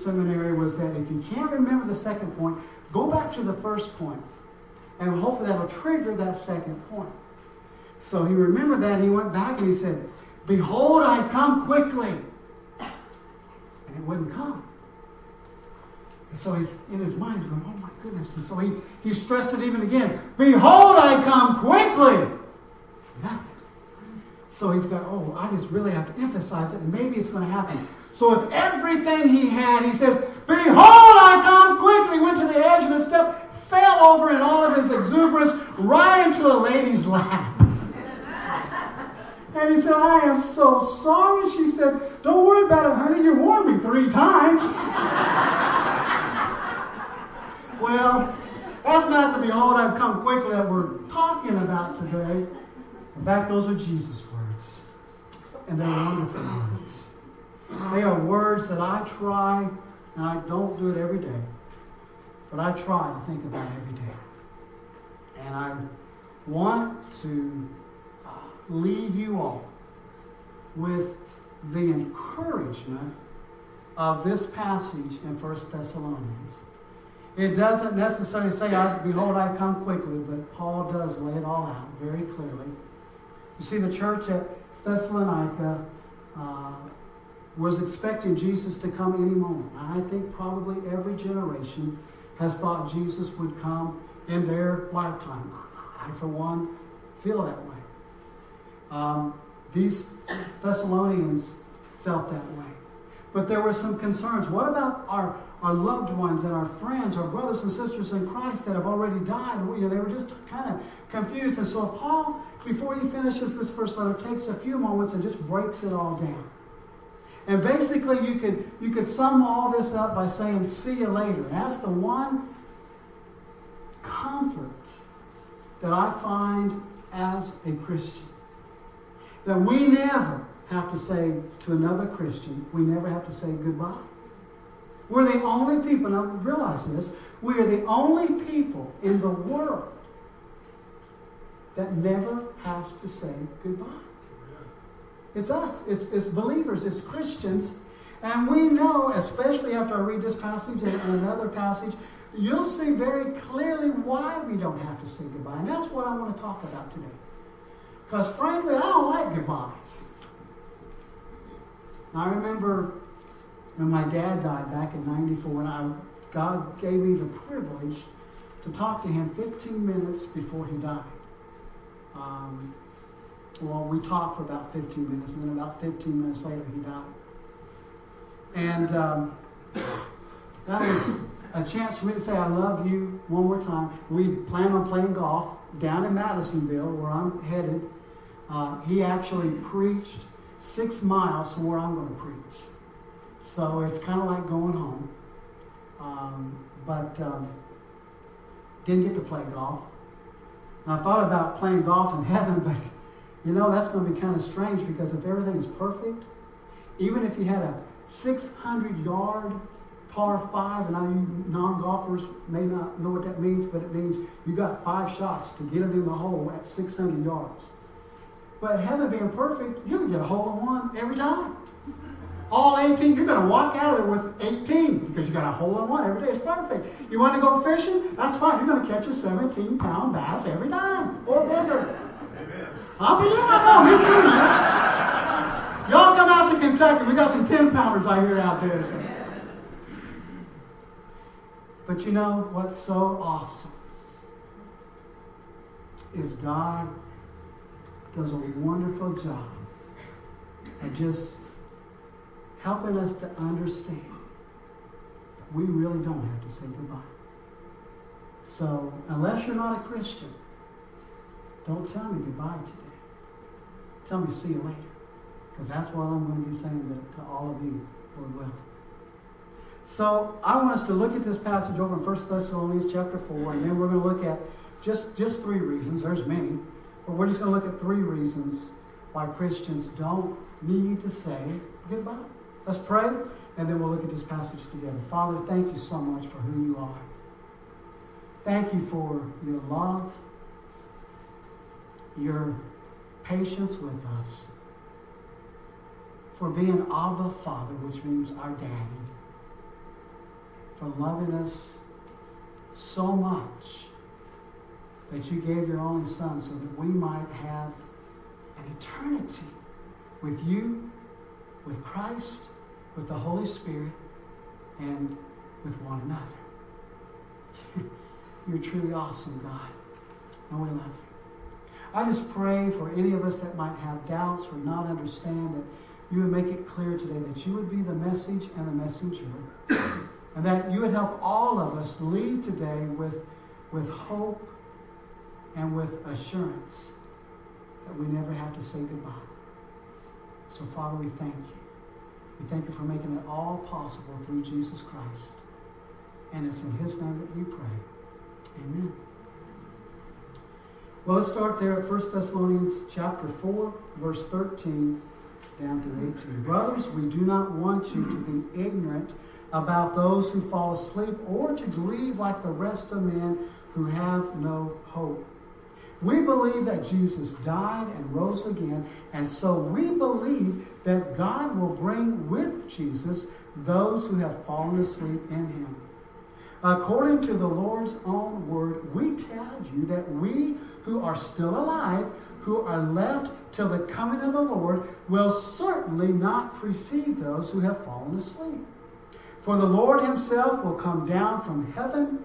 seminary was that if you can't remember the second point, go back to the first point, and hopefully that'll trigger that second point. So he remembered that. He went back and he said, Behold, I come quickly. And it wouldn't come. And so he's in his mind, he's going, Oh my goodness. And so he, he stressed it even again. Behold, I come quickly. Nothing. So he's got, oh, I just really have to emphasize it, and maybe it's going to happen. So with everything he had, he says, Behold, I come quickly. Went to the edge of the step, fell over in all of his exuberance, right into a lady's lap. And he said, I am so sorry. She said, Don't worry about it, honey. You warned me three times. well, that's not the behold, I've come quickly that we're talking about today. In fact, those are Jesus' words. And they're wonderful words. They are words that I try, and I don't do it every day, but I try to think about every day. And I want to leave you all with the encouragement of this passage in 1 Thessalonians. It doesn't necessarily say, Behold, I come quickly, but Paul does lay it all out very clearly. You see, the church at Thessalonica uh, was expecting Jesus to come any moment. I think probably every generation has thought Jesus would come in their lifetime. I, for one, feel that way. Um, these Thessalonians felt that way. But there were some concerns. What about our, our loved ones and our friends, our brothers and sisters in Christ that have already died? You know, they were just kind of confused. And so Paul, before he finishes this first letter, takes a few moments and just breaks it all down. And basically, you could, you could sum all this up by saying, see you later. that's the one comfort that I find as a Christian. That we never have to say to another Christian, we never have to say goodbye. We're the only people, now realize this, we are the only people in the world that never has to say goodbye. It's us, it's, it's believers, it's Christians. And we know, especially after I read this passage and, another passage, you'll see very clearly why we don't have to say goodbye. And that's what I want to talk about today. Because frankly, I don't like goodbyes. I remember when my dad died back in 94, and I, God gave me the privilege to talk to him 15 minutes before he died. Um, well, we talked for about 15 minutes, and then about 15 minutes later, he died. And um, that was a chance for me to say, I love you one more time. We plan on playing golf down in Madisonville, where I'm headed. Uh, he actually preached six miles from where I'm going to preach. So it's kind of like going home. Um, but um, didn't get to play golf. And I thought about playing golf in heaven, but you know, that's going to be kind of strange because if everything is perfect, even if you had a 600 yard par five, and I you non golfers may not know what that means, but it means you got five shots to get it in the hole at 600 yards. But heaven being perfect, you can get a hole in one every time. All 18, you're going to walk out of there with 18 because you got a hole in one every day. It's perfect. You want to go fishing? That's fine. You're going to catch a 17 pound bass every time or bigger. Amen. I mean, yeah, I know, me too, man. Y'all come out to Kentucky. We got some 10 pounders I hear out there. So. But you know what's so awesome? Is God does a wonderful job of just helping us to understand that we really don't have to say goodbye. So, unless you're not a Christian, don't tell me goodbye today. Tell me see you later. Because that's what I'm going to be saying to, to all of you, Lord will. So I want us to look at this passage over in 1 Thessalonians chapter 4, and then we're going to look at just, just three reasons. There's many. But we're just going to look at three reasons why Christians don't need to say goodbye. Let's pray, and then we'll look at this passage together. Father, thank you so much for who you are. Thank you for your love, your patience with us, for being Abba Father, which means our daddy. for loving us so much that you gave your only Son so that we might have an eternity with you, with Christ, with the Holy Spirit, and with one another. You're truly awesome, God, and we love you. I just pray for any of us that might have doubts or not understand that you would make it clear today that you would be the message and the messenger, and that you would help all of us lead today with, with hope and with assurance that we never have to say goodbye. So, Father, we thank you. We thank you for making it all possible through Jesus Christ. And it's in his name that we pray. Amen. Well, let's start there at 1 Thessalonians chapter 4, verse 13 down through 18. Brothers, we do not want you to be ignorant about those who fall asleep or to grieve like the rest of men who have no hope. We believe that Jesus died and rose again, and so we believe that God will bring with Jesus those who have fallen asleep in him. According to the Lord's own word, we tell you that we who are still alive, who are left till the coming of the Lord, will certainly not precede those who have fallen asleep. For the Lord himself will come down from heaven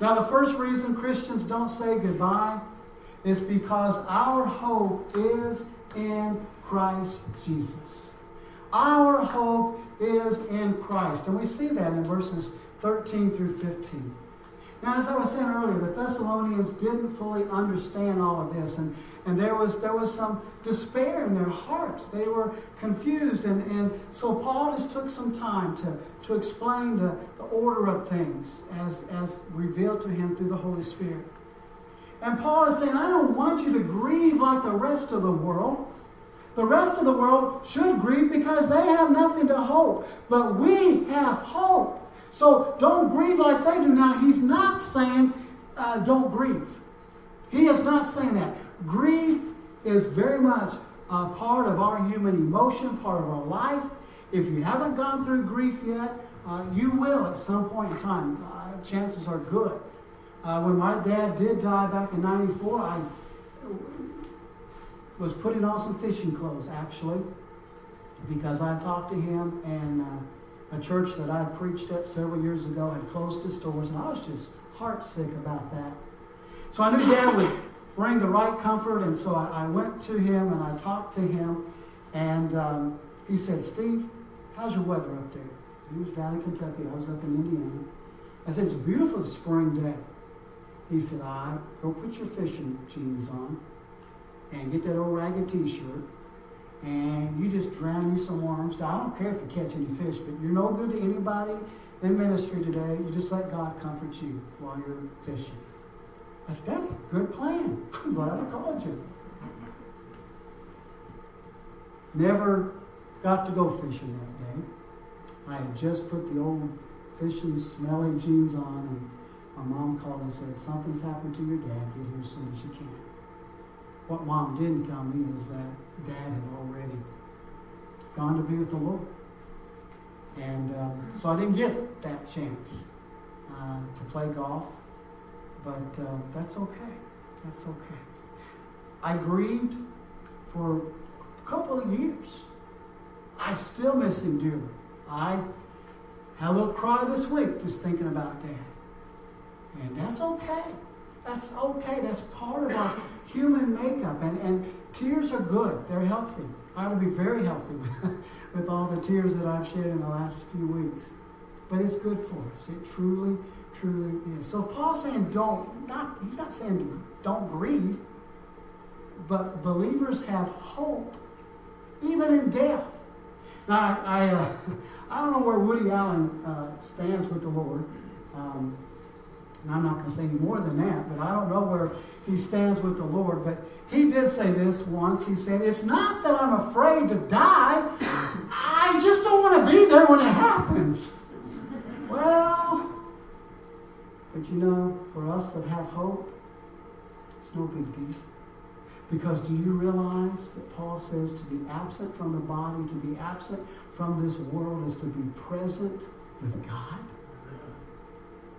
Now, the first reason Christians don't say goodbye is because our hope is in Christ Jesus. Our hope is in Christ. And we see that in verses 13 through 15. Now, as I was saying earlier, the Thessalonians didn't fully understand all of this, and, and there, was, there was some despair in their hearts. They were confused, and, and so Paul just took some time to, to explain the, the order of things as, as revealed to him through the Holy Spirit. And Paul is saying, I don't want you to grieve like the rest of the world. The rest of the world should grieve because they have nothing to hope. But we have hope. So don't grieve like they do. Now, he's not saying uh, don't grieve. He is not saying that. Grief is very much a part of our human emotion, part of our life. If you haven't gone through grief yet, uh, you will at some point in time. Uh, chances are good. Uh, when my dad did die back in 94, I was putting on some fishing clothes, actually, because I talked to him and uh, a church that I preached at several years ago had closed its doors, and I was just heartsick about that. So I knew Dad would bring the right comfort, and so I, I went to him and I talked to him, and um, he said, Steve, how's your weather up there? He was down in Kentucky, I was up in Indiana. I said, It's a beautiful spring day. He said, All right, go put your fishing jeans on and get that old ragged t shirt and you just drown you some worms. I don't care if you catch any fish, but you're no good to anybody in ministry today. You just let God comfort you while you're fishing. I said, that's a good plan. I'm glad I called you. Never got to go fishing that day. I had just put the old fishing smelly jeans on, and my mom called and said, Something's happened to your dad. Get here as soon as you can. What mom didn't tell me is that dad had already gone to be with the Lord. And um, so I didn't get that chance uh, to play golf, but uh, that's okay. That's okay. I grieved for a couple of years. I still miss him dearly. I had a little cry this week just thinking about that. And that's okay. That's okay. That's part of our human makeup. And, and tears are good, they're healthy. I would be very healthy with, with all the tears that I've shed in the last few weeks. But it's good for us. It truly, truly is. So Paul's saying don't, not, he's not saying don't grieve, but believers have hope, even in death. Now, I, I, uh, I don't know where Woody Allen uh, stands with the Lord. Um, and I'm not going to say any more than that, but I don't know where he stands with the Lord. But he did say this once. He said, It's not that I'm afraid to die, I just don't want to be there when it happens. Well, but you know, for us that have hope, it's no big deal. Because do you realize that Paul says to be absent from the body, to be absent from this world, is to be present with God?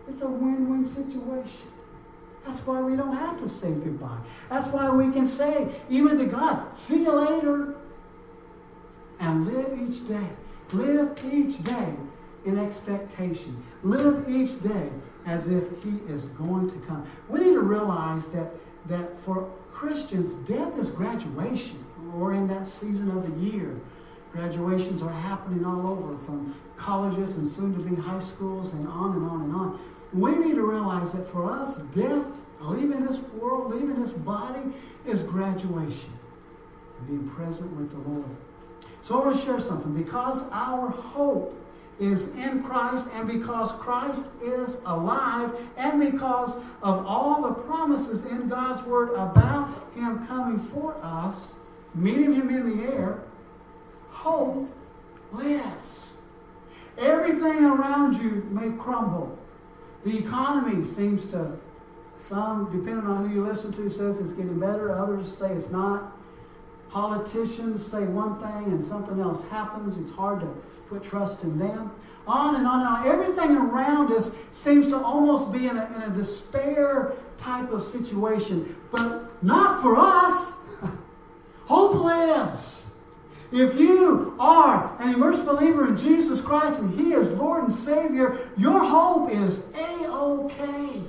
It's a win win situation. That's why we don't have to say goodbye. That's why we can say, even to God, see you later. And live each day. Live each day in expectation. Live each day as if He is going to come. We need to realize that, that for Christians, death is graduation. We're in that season of the year. Graduations are happening all over from colleges and soon to be high schools and on and on and on. We need to realize that for us, death, leaving this world, leaving this body, is graduation and being present with the Lord. So I want to share something. Because our hope is in Christ, and because Christ is alive, and because of all the promises in God's Word about Him coming for us, meeting Him in the air, hope lives. Everything around you may crumble. The economy seems to, some, depending on who you listen to, says it's getting better, others say it's not. Politicians say one thing and something else happens. It's hard to put trust in them. On and on and on. Everything around us seems to almost be in a, in a despair type of situation, but not for us. Hope lives. If you are an immersed believer in Jesus Christ and He is Lord and Savior, your hope is A OK.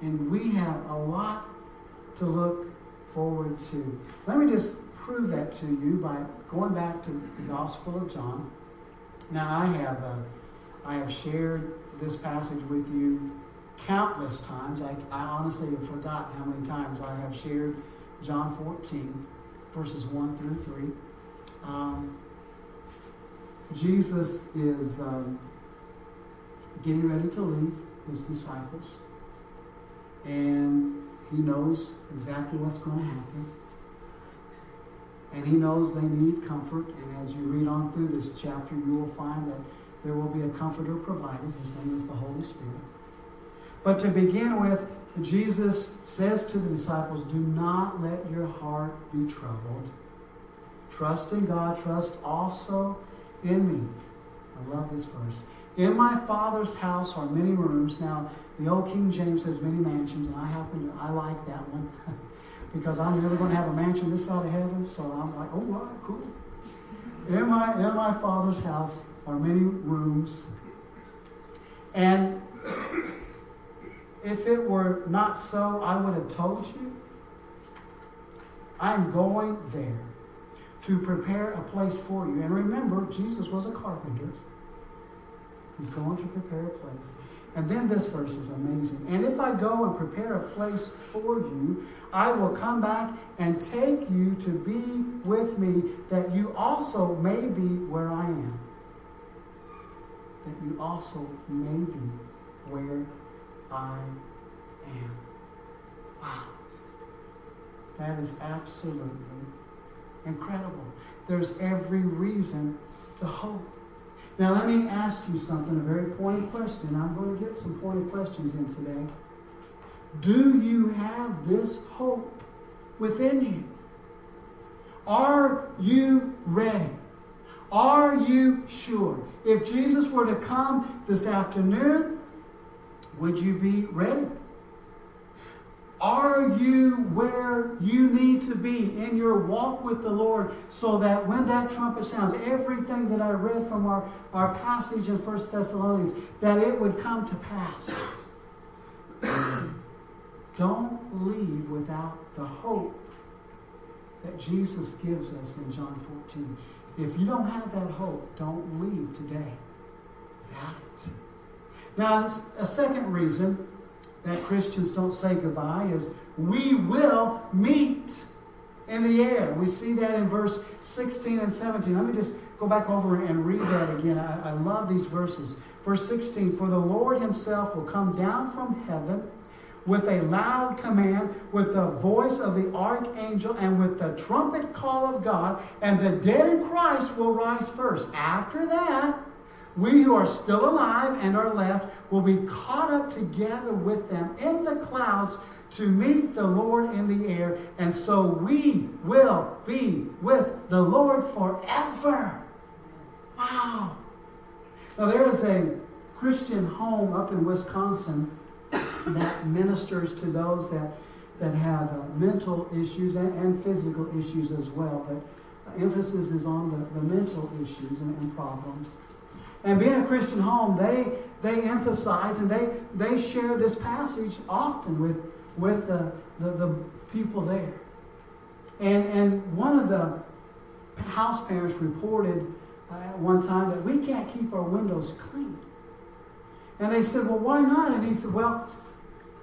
And we have a lot to look forward to. Let me just prove that to you by going back to the Gospel of John. Now, I have, uh, I have shared this passage with you countless times. I, I honestly have forgotten how many times I have shared John 14, verses 1 through 3. Um, Jesus is um, getting ready to leave his disciples, and he knows exactly what's going to happen. And he knows they need comfort. And as you read on through this chapter, you will find that there will be a comforter provided. His name is the Holy Spirit. But to begin with, Jesus says to the disciples, Do not let your heart be troubled. Trust in God, trust also in me. I love this verse. In my Father's house are many rooms. Now, the old King James says many mansions, and I happen to, I like that one. because I'm never going to have a mansion this side of heaven. So I'm like, oh, wow, cool. In my, in my father's house are many rooms. And if it were not so, I would have told you. I'm going there to prepare a place for you. And remember, Jesus was a carpenter. He's going to prepare a place. And then this verse is amazing. And if I go and prepare a place for you, I will come back and take you to be with me, that you also may be where I am. That you also may be where I am. Wow. That is absolutely incredible. There's every reason to hope. Now, let me ask you something, a very pointed question. I'm going to get some pointed questions in today. Do you have this hope within you? Are you ready? Are you sure? If Jesus were to come this afternoon, would you be ready? Are you where you need to be in your walk with the Lord so that when that trumpet sounds, everything that I read from our, our passage in 1 Thessalonians, that it would come to pass? Don't leave without the hope that Jesus gives us in John 14. If you don't have that hope, don't leave today it. Now, a second reason that Christians don't say goodbye is we will meet in the air. We see that in verse 16 and 17. Let me just go back over and read that again. I, I love these verses. Verse 16 For the Lord himself will come down from heaven with a loud command, with the voice of the archangel, and with the trumpet call of God, and the dead in Christ will rise first. After that, we who are still alive and are left will be caught up together with them in the clouds to meet the Lord in the air, and so we will be with the Lord forever. Wow. Now, there is a Christian home up in Wisconsin that ministers to those that, that have uh, mental issues and, and, physical issues as well. But uh, emphasis is on the, the mental issues and, and, problems. And being a Christian home, they, they emphasize and they, they share this passage often with, with the, the, the people there. And, and one of the house parents reported uh, at one time that we can't keep our windows clean. And they said, Well, why not? And he said, Well,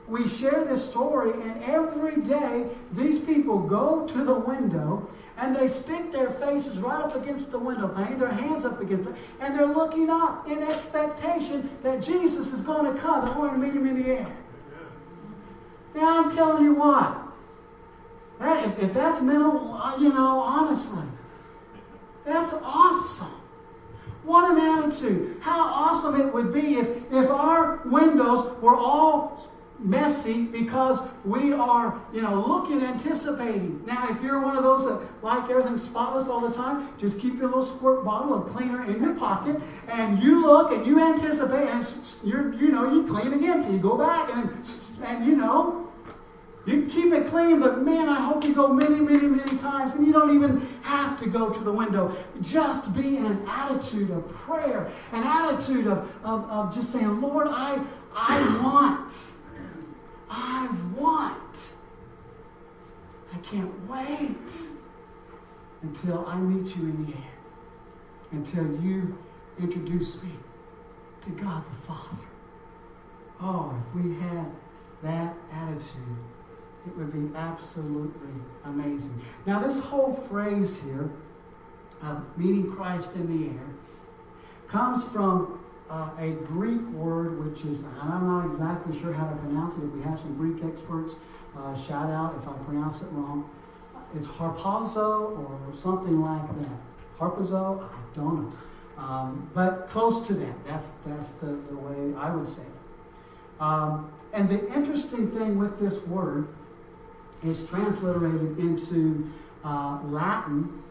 we share this story, and every day these people go to the window and they stick their faces right up against the window pane, their hands up against it, and they're looking up in expectation that Jesus is going to come and we're going to meet him in the air. Now, I'm telling you what, that, if, if that's mental, uh, you know, honestly, that's awesome. What an attitude. How awesome it would be if, if our windows were all messy because we are, you know, looking, anticipating. Now, if you're one of those that like everything spotless all the time, just keep your little squirt bottle of cleaner in your pocket, and you look and you anticipate, and you're, you know, you clean again till you go back, and and you know, you keep it clean, but man, I hope you go many, many, many times, and you don't even have to go to the window. Just be in an attitude of prayer, an attitude of, of, of just saying, Lord, I, I want. I want. I can't wait until I meet you in the air, until you introduce me to God the Father. Oh, if we had that attitude it would be absolutely amazing. Now, this whole phrase here, uh, meeting Christ in the air, comes from uh, a Greek word which is, and I'm not exactly sure how to pronounce it. If we have some Greek experts, uh, shout out if I pronounce it wrong. It's harpazo or something like that. Harpazo? I don't know. Um, but close to that. That's, that's the, the way I would say it. Um, and the interesting thing with this word is transliterated into uh, Latin,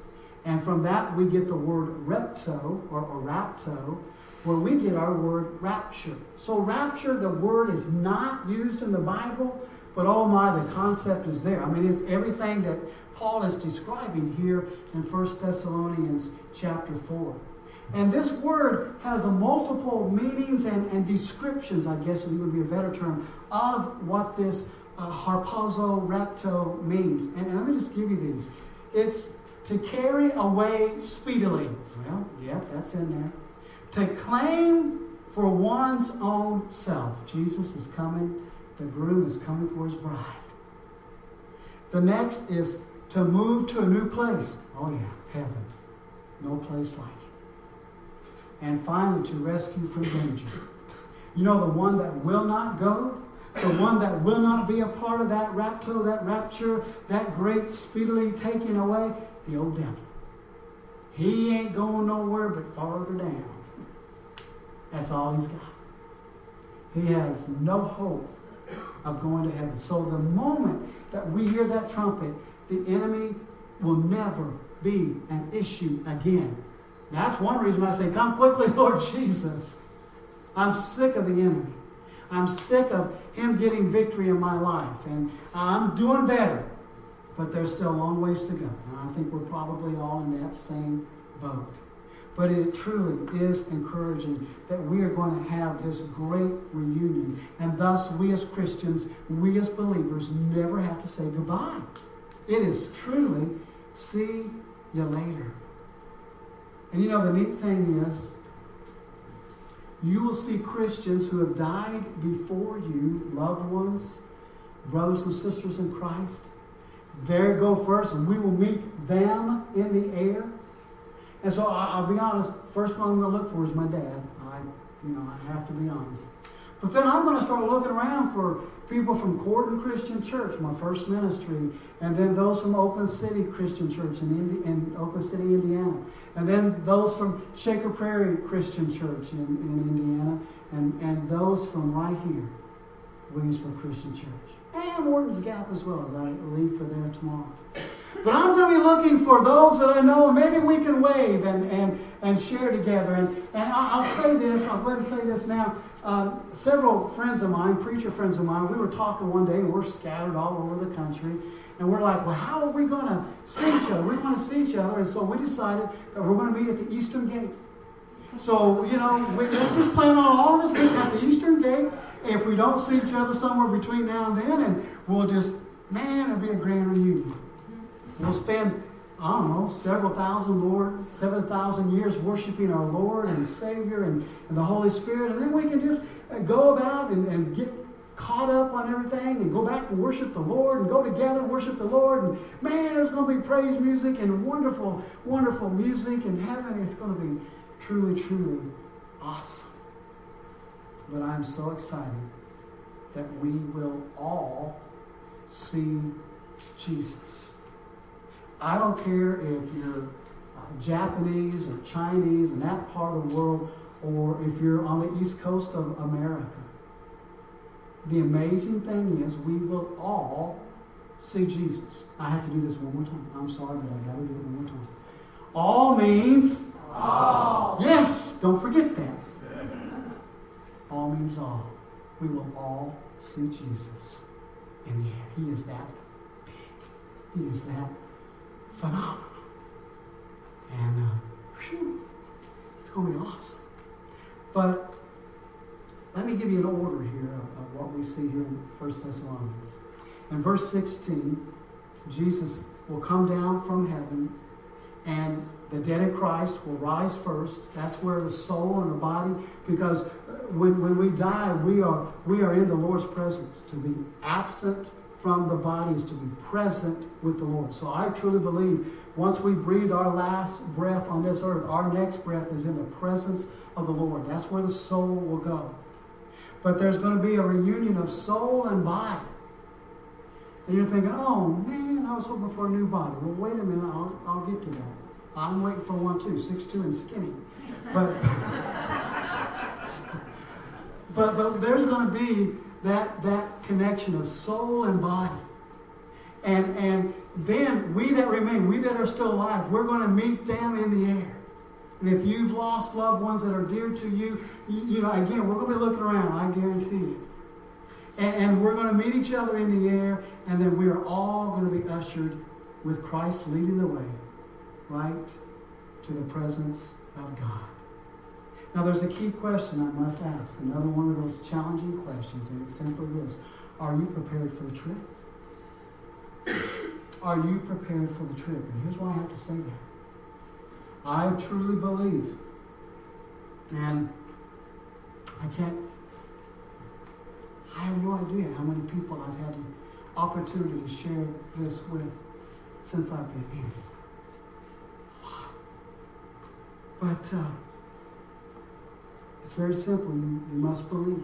and from that we get the word repto or, or rapto, where we get our word rapture. So, rapture, the word is not used in the Bible, but oh my, the concept is there. I mean, it's everything that Paul is describing here in 1 Thessalonians chapter 4. And this word has a multiple meanings and, and descriptions, I guess would be a better term, of what this uh, harpazo rapto means. And, and, let me just give you these. It's to carry away speedily. Well, yep, that's in there. To claim for one's own self. Jesus is coming. The groom is coming for his bride. The next is to move to a new place. Oh, yeah, heaven. No place like it. And finally, to rescue from danger. You know, the one that will not go the one that will not be a part of that rapto, that rapture, that great speedily taking away, the old devil. He ain't going nowhere but farther down. That's all he's got. He has no hope of going to heaven. So the moment that we hear that trumpet, the enemy will never be an issue again. That's one reason I say, Come quickly, Lord Jesus. I'm sick of the enemy. I'm sick of him getting victory in my life. And I'm doing better. But there's still a long ways to go. And I think we're probably all in that same boat. But it truly is encouraging that we are going to have this great reunion. And thus, we as Christians, we as believers, never have to say goodbye. It is truly see you later. And you know, the neat thing is, you will see Christians who have died before you, loved ones, brothers and sisters in Christ. There go first, and we will meet them in the air. And so I'll be honest, first one I'm going to look for is my dad. I, You know, I have to be honest. But then I'm going to start looking around for people from Corden Christian Church, my first ministry, and then those from Oakland City Christian Church in, Indi- in Oakland City, Indiana, and then those from Shaker Prairie Christian Church in, in Indiana, and, and those from right here, Williamsburg Christian Church, and Morton's Gap as well as I leave for there tomorrow. But I'm going to be looking for those that I know, and maybe we can wave and, and, and share together. And, and I'll say this, I'll go ahead and say this now. Um, several friends of mine, preacher friends of mine, we were talking one day, and we're scattered all over the country. And we're like, well, how are we going to see each other? We want to see each other. And so we decided that we're going to meet at the Eastern Gate. So, you know, we, let's just plan on all of us meeting at the Eastern Gate. If we don't see each other somewhere between now and then, and we'll just, man, it'll be a grand reunion. We'll spend, I don't know, several thousand Lord, seven thousand years worshiping our Lord and Savior and, and the Holy Spirit, and then we can just uh, go about and, and get caught up on everything and go back and worship the Lord and go together and worship the Lord. And man, there's going to be praise music and wonderful, wonderful music in heaven. It's going to be truly, truly awesome. But I'm so excited that we will all see Jesus. I don't care if you're uh, Japanese or Chinese in that part of the world, or if you're on the east coast of America. The amazing thing is, we will all see Jesus. I have to do this one more time. I'm sorry, but I got to do it one more time. All means all. Yes, don't forget that. All means all. We will all see Jesus in the air. He is that big. He is that phenomenal. And uh, it's going to be awesome. But let me give you an order here of, of what we see here in 1 Thessalonians. In verse 16, Jesus will come down from heaven and the dead in Christ will rise first. That's where the soul and the body, because when, when we die, we are, we are in the Lord's presence. To be absent from the body is to be present with the Lord. So I truly believe once we breathe our last breath on this earth, our next breath is in the presence of the Lord. That's where the soul will go. But there's going to be a reunion of soul and body. And you're thinking, oh man, I was hoping for a new body. Well, wait a minute, I'll, I'll get to that. I'm waiting for one too, six two and skinny. But, but, but there's going to be that, that connection of soul and body. And, and then we that remain, we that are still alive, we're going to meet them in the air. And if you've lost loved ones that are dear to you, you, you know, again, we're going to be looking around, I guarantee it. And, and we're going to meet each other in the air, and then we are all going to be ushered with Christ leading the way right to the presence of God. Now, there's a key question I must ask, another one of those challenging questions, and it's simply this Are you prepared for the trip? Are you prepared for the trip? And here's why I have to say that. I truly believe, and I can't, I have no idea how many people I've had the opportunity to share this with since I've been here. But uh, it's very simple. You, you must believe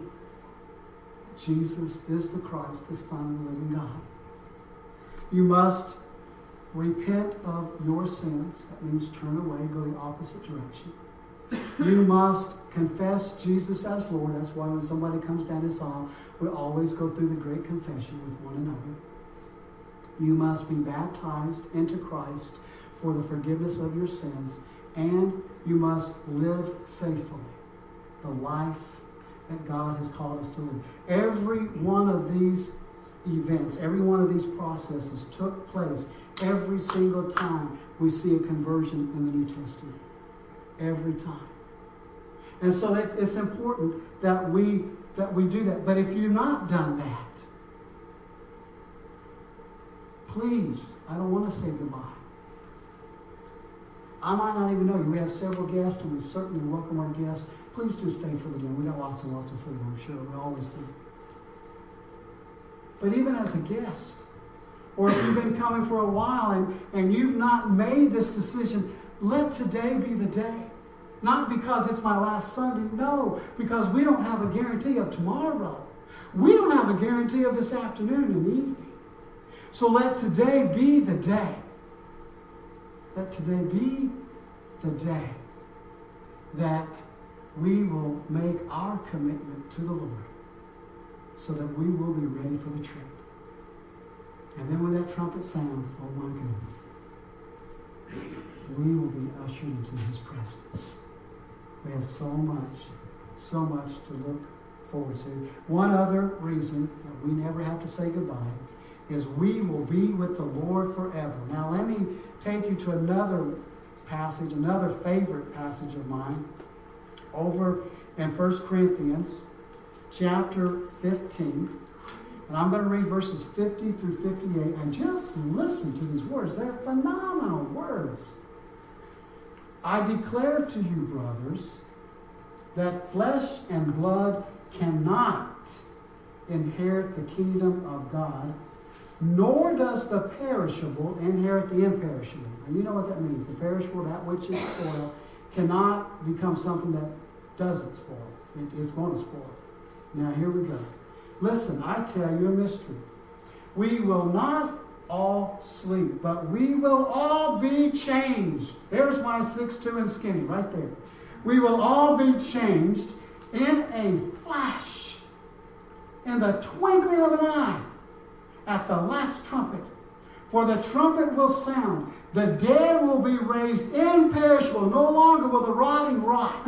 Jesus is the Christ, the Son of the living God. You must repent of your sins. That means turn away, go the opposite direction. you must confess Jesus as Lord. That's why when somebody comes down this aisle, we always go through the great confession with one another. You must be baptized into Christ for the forgiveness of your sins and you must live faithfully the life that God has called us to live. Every one of these events, every one of these processes took place every single time we see a conversion in the New Testament. Every time. And so that it's important that we that we do that. But if you've not done that, please, I don't want to say goodbye. I might not even know you. We have several guests, and we certainly welcome our guests. Please do stay for the dinner. We got lots and lots of food, I'm sure. We always do. But even as a guest, or if you've been coming for a while and, and you've not made this decision, let today be the day. Not because it's my last Sunday. No, because we don't have a guarantee of tomorrow. We don't have a guarantee of this afternoon and evening. So let today be the day. Let today be the day that we will make our commitment to the Lord so that we will be ready for the trip. And then when that trumpet sounds, oh my goodness, we will be ushered into his presence. We have so much, so much to look forward to. One other reason that we never have to say goodbye is we will be with the Lord forever. Now, let me take you to another passage, another favorite passage of mine, over in 1 Corinthians chapter 15. And I'm going to read verses 50 through 58 and just listen to these words. They're phenomenal words. I declare to you, brothers, that flesh and blood cannot inherit the kingdom of God, nor does the perishable inherit the imperishable. Now, you know what that means. The perishable, that which is spoiled, cannot become something that doesn't spoil. It, it's going to spoil. Now, here we go. Listen, I tell you a mystery. We will not all sleep, but we will all be changed. There's my six-two and skinny right there. We will all be changed in a flash, in the twinkling of an eye, at the last trumpet. For the trumpet will sound, the dead will be raised imperishable. No longer will the rotting rot.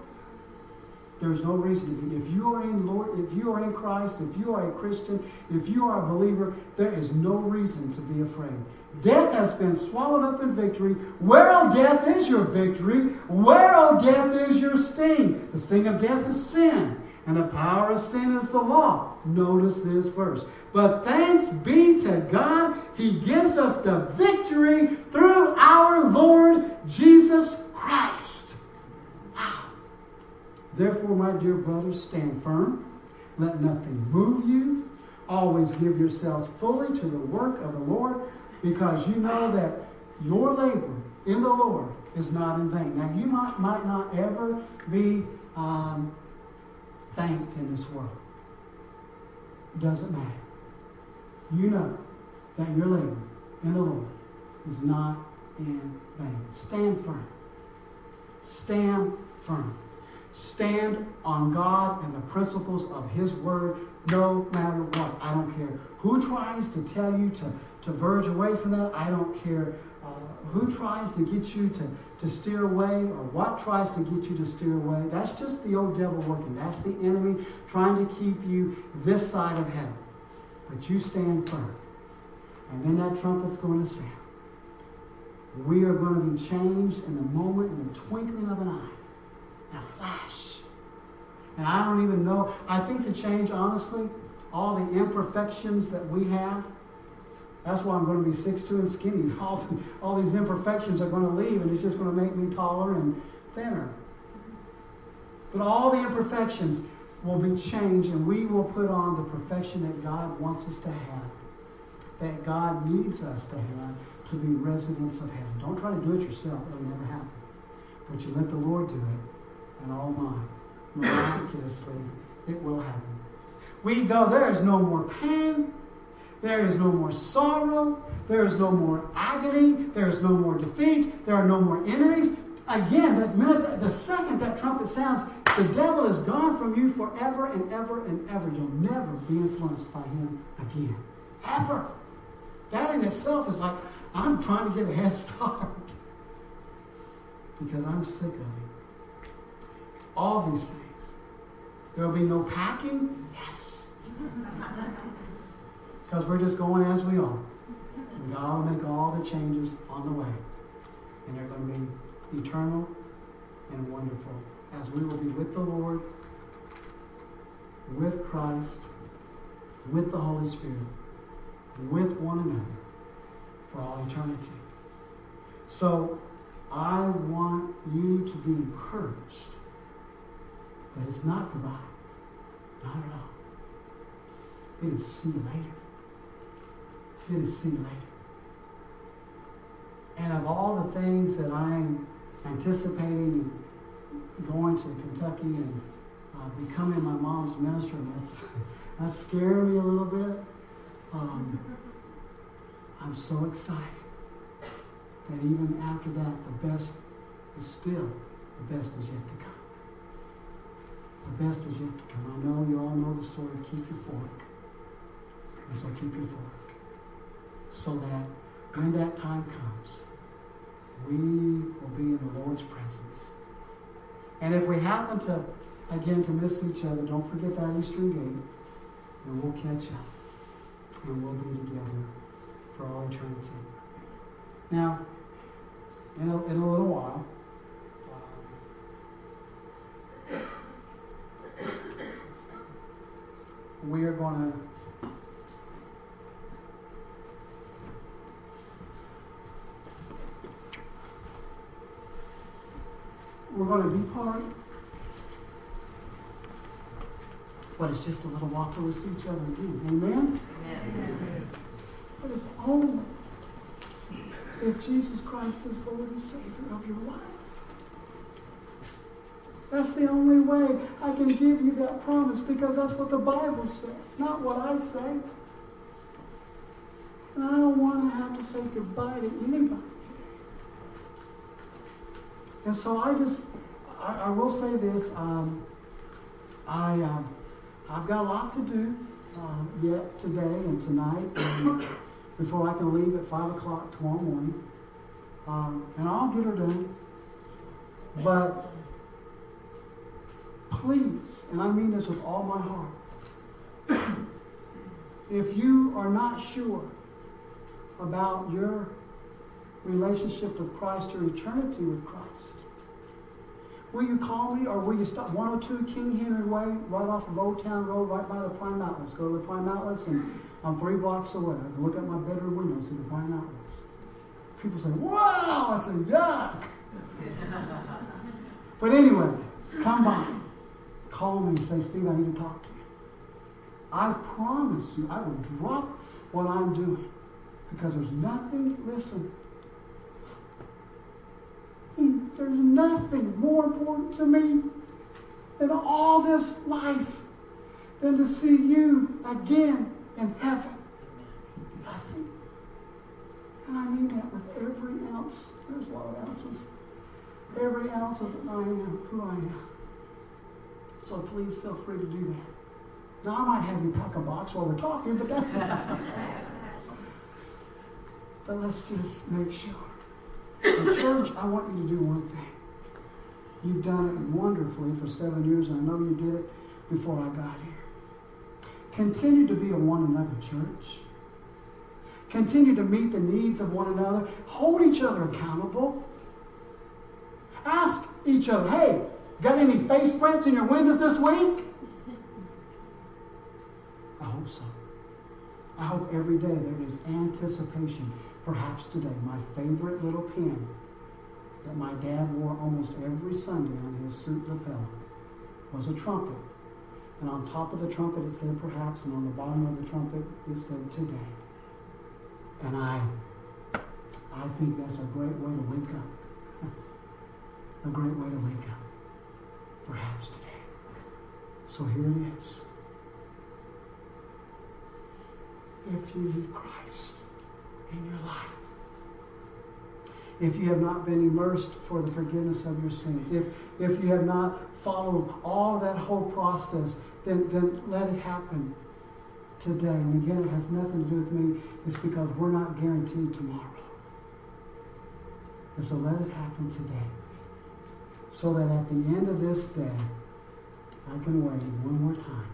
There's no reason. If you are in Lord, if you are in Christ, if you are a Christian, if you are a believer, there is no reason to be afraid. Death has been swallowed up in victory. Where, O death, is your victory? Where, O death, is your sting? The sting of death is sin, and the power of sin is the law. Notice this verse. But thanks be to God, He gives us the victory through our Lord Jesus Christ. Therefore, my dear brothers, stand firm. Let nothing move you. Always give yourselves fully to the work of the Lord because you know that your labor in the Lord is not in vain. Now, you might, might not ever be um, thanked in this world. Doesn't matter. You know that your labor in the Lord is not in vain. Stand firm. Stand firm. Stand on God and the principles of His Word no matter what. I don't care who tries to tell you to, to verge away from that. I don't care uh, who tries to get you to, to steer away or what tries to get you to steer away. That's just the old devil working. That's the enemy trying to keep you this side of heaven. But you stand firm. And then that trumpet's going to sound. We are going to be changed in the moment, in the twinkling of an eye, in a flash. And I don't even know. I think the change, honestly, all the imperfections that we have, that's why I'm going to be 6'2 and skinny. All, the, all these imperfections are going to leave, and it's just going to make me taller and thinner. But all the imperfections will be changed, and we will put on the perfection that God wants us to have, that God needs us to have to be residents of heaven. Don't try to do it yourself, it'll never happen. But you let the Lord do it, and all mine. Miraculously, it will happen. We go, there is no more pain. There is no more sorrow. There is no more agony. There is no more defeat. There are no more enemies. Again, the minute, the second that trumpet sounds, the devil is gone from you forever and ever and ever. You'll never be influenced by him again. Ever. That in itself is like, I'm trying to get a head start because I'm sick of it. All these things. There will be no packing. Yes. Because we're just going as we are. And God will make all the changes on the way. And they're going to be eternal and wonderful as we will be with the Lord with Christ, with the Holy Spirit, with one another for all eternity. So I want you to be encouraged that it's not goodbye. Not at all. It is see you later. It is see you later. And of all the things that I'm anticipating going to Kentucky and uh, becoming my mom's minister, that's that scared me a little bit. Um, I'm so excited that even after that, the best is still the best is yet to come. The best is yet to come. I know you all know the story. Keep your fork. And so keep your fork. So that when that time comes, we will be in the Lord's presence. And if we happen to, again, to miss each other, don't forget that Eastern gate, and we'll catch up. And we'll be together for all eternity. Now, in a, in a little while, we are going to we're going to be depart. But it's just a little walk we see each other again. Amen? Amen. But it's only if Jesus Christ is Lord and Savior of your life. That's the only way I can give you that promise because that's what the Bible says, not what I say. And I don't want to have to say goodbye to anybody today. And so I just, I, I will say this. Um, I, uh, I've got a lot to do uh, yet today and tonight and, before I can leave at 5 o'clock tomorrow morning. Um, and I'll get her done. But please, and I mean this with all my heart, if you are not sure about your relationship with Christ or eternity with Christ, will you call me or will you stop 102 King Henry Way, right off of Old Town Road, right by the Prime Outlets? Go to the Prime Outlets and I'm three blocks away. I can look at my bedroom window and see the Prime Outlets. People say, wow! I say, yuck! but anyway, come by call me and say, Steve, I need to talk to you. I promise you, I will drop what I'm doing because there's nothing, listen, there's nothing more important to me in all this life than to see you again in heaven. Nothing. And I mean that with every ounce. There's a lot of ounces. Every ounce of I am who I am. So please feel free to do that. Now, I might have you pack a box while we're talking, but that's not. but let's just make sure. Church, I want you to do one thing. You've done it wonderfully for seven years, and I know you did it before I got here. Continue to be a one another church. Continue to meet the needs of one another. Hold each other accountable. Ask each other, hey, Got any face prints in your windows this week? I hope so. I hope every day there is anticipation. Perhaps today, my favorite little pin that my dad wore almost every Sunday on his suit lapel was a trumpet. And on top of the trumpet it said perhaps, and on the bottom of the trumpet it said today. And I I think that's a great way to wake up. a great way to wake up perhaps today. So here it is. If you need Christ in your life, if you have not been immersed for the forgiveness of your sins, if, if you have not followed all that whole process, then, then let it happen today. And again, it has nothing to do with me. It's because we're not guaranteed tomorrow. And so let it happen today so that at the end of this day, I can wave one more time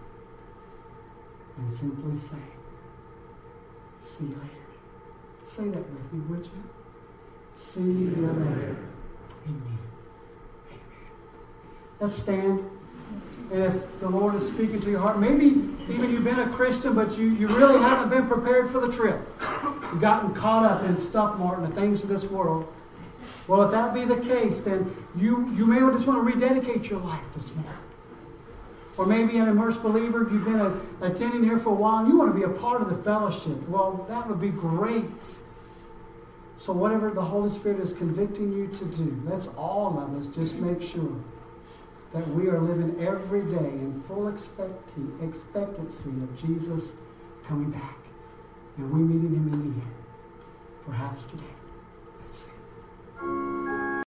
and simply say, See you later. Say that with me, would you? See, you later. later. Amen. Amen. Let's stand. And if the Lord is speaking to your heart, maybe even you've been a Christian, but you, you really haven't been prepared for the trip. You've gotten caught up in stuff, Martin, the things of this world. Well, if that be the case, then you, you may just want to rededicate your life this morning. Or maybe an immersed believer, you've been a, attending here for a while and you want to be a part of the fellowship. Well, that would be great. So, whatever the Holy Spirit is convicting you to do, let's all of us just make sure that we are living every day in full expectancy of Jesus coming back and we meeting him in the air. Perhaps today. あ!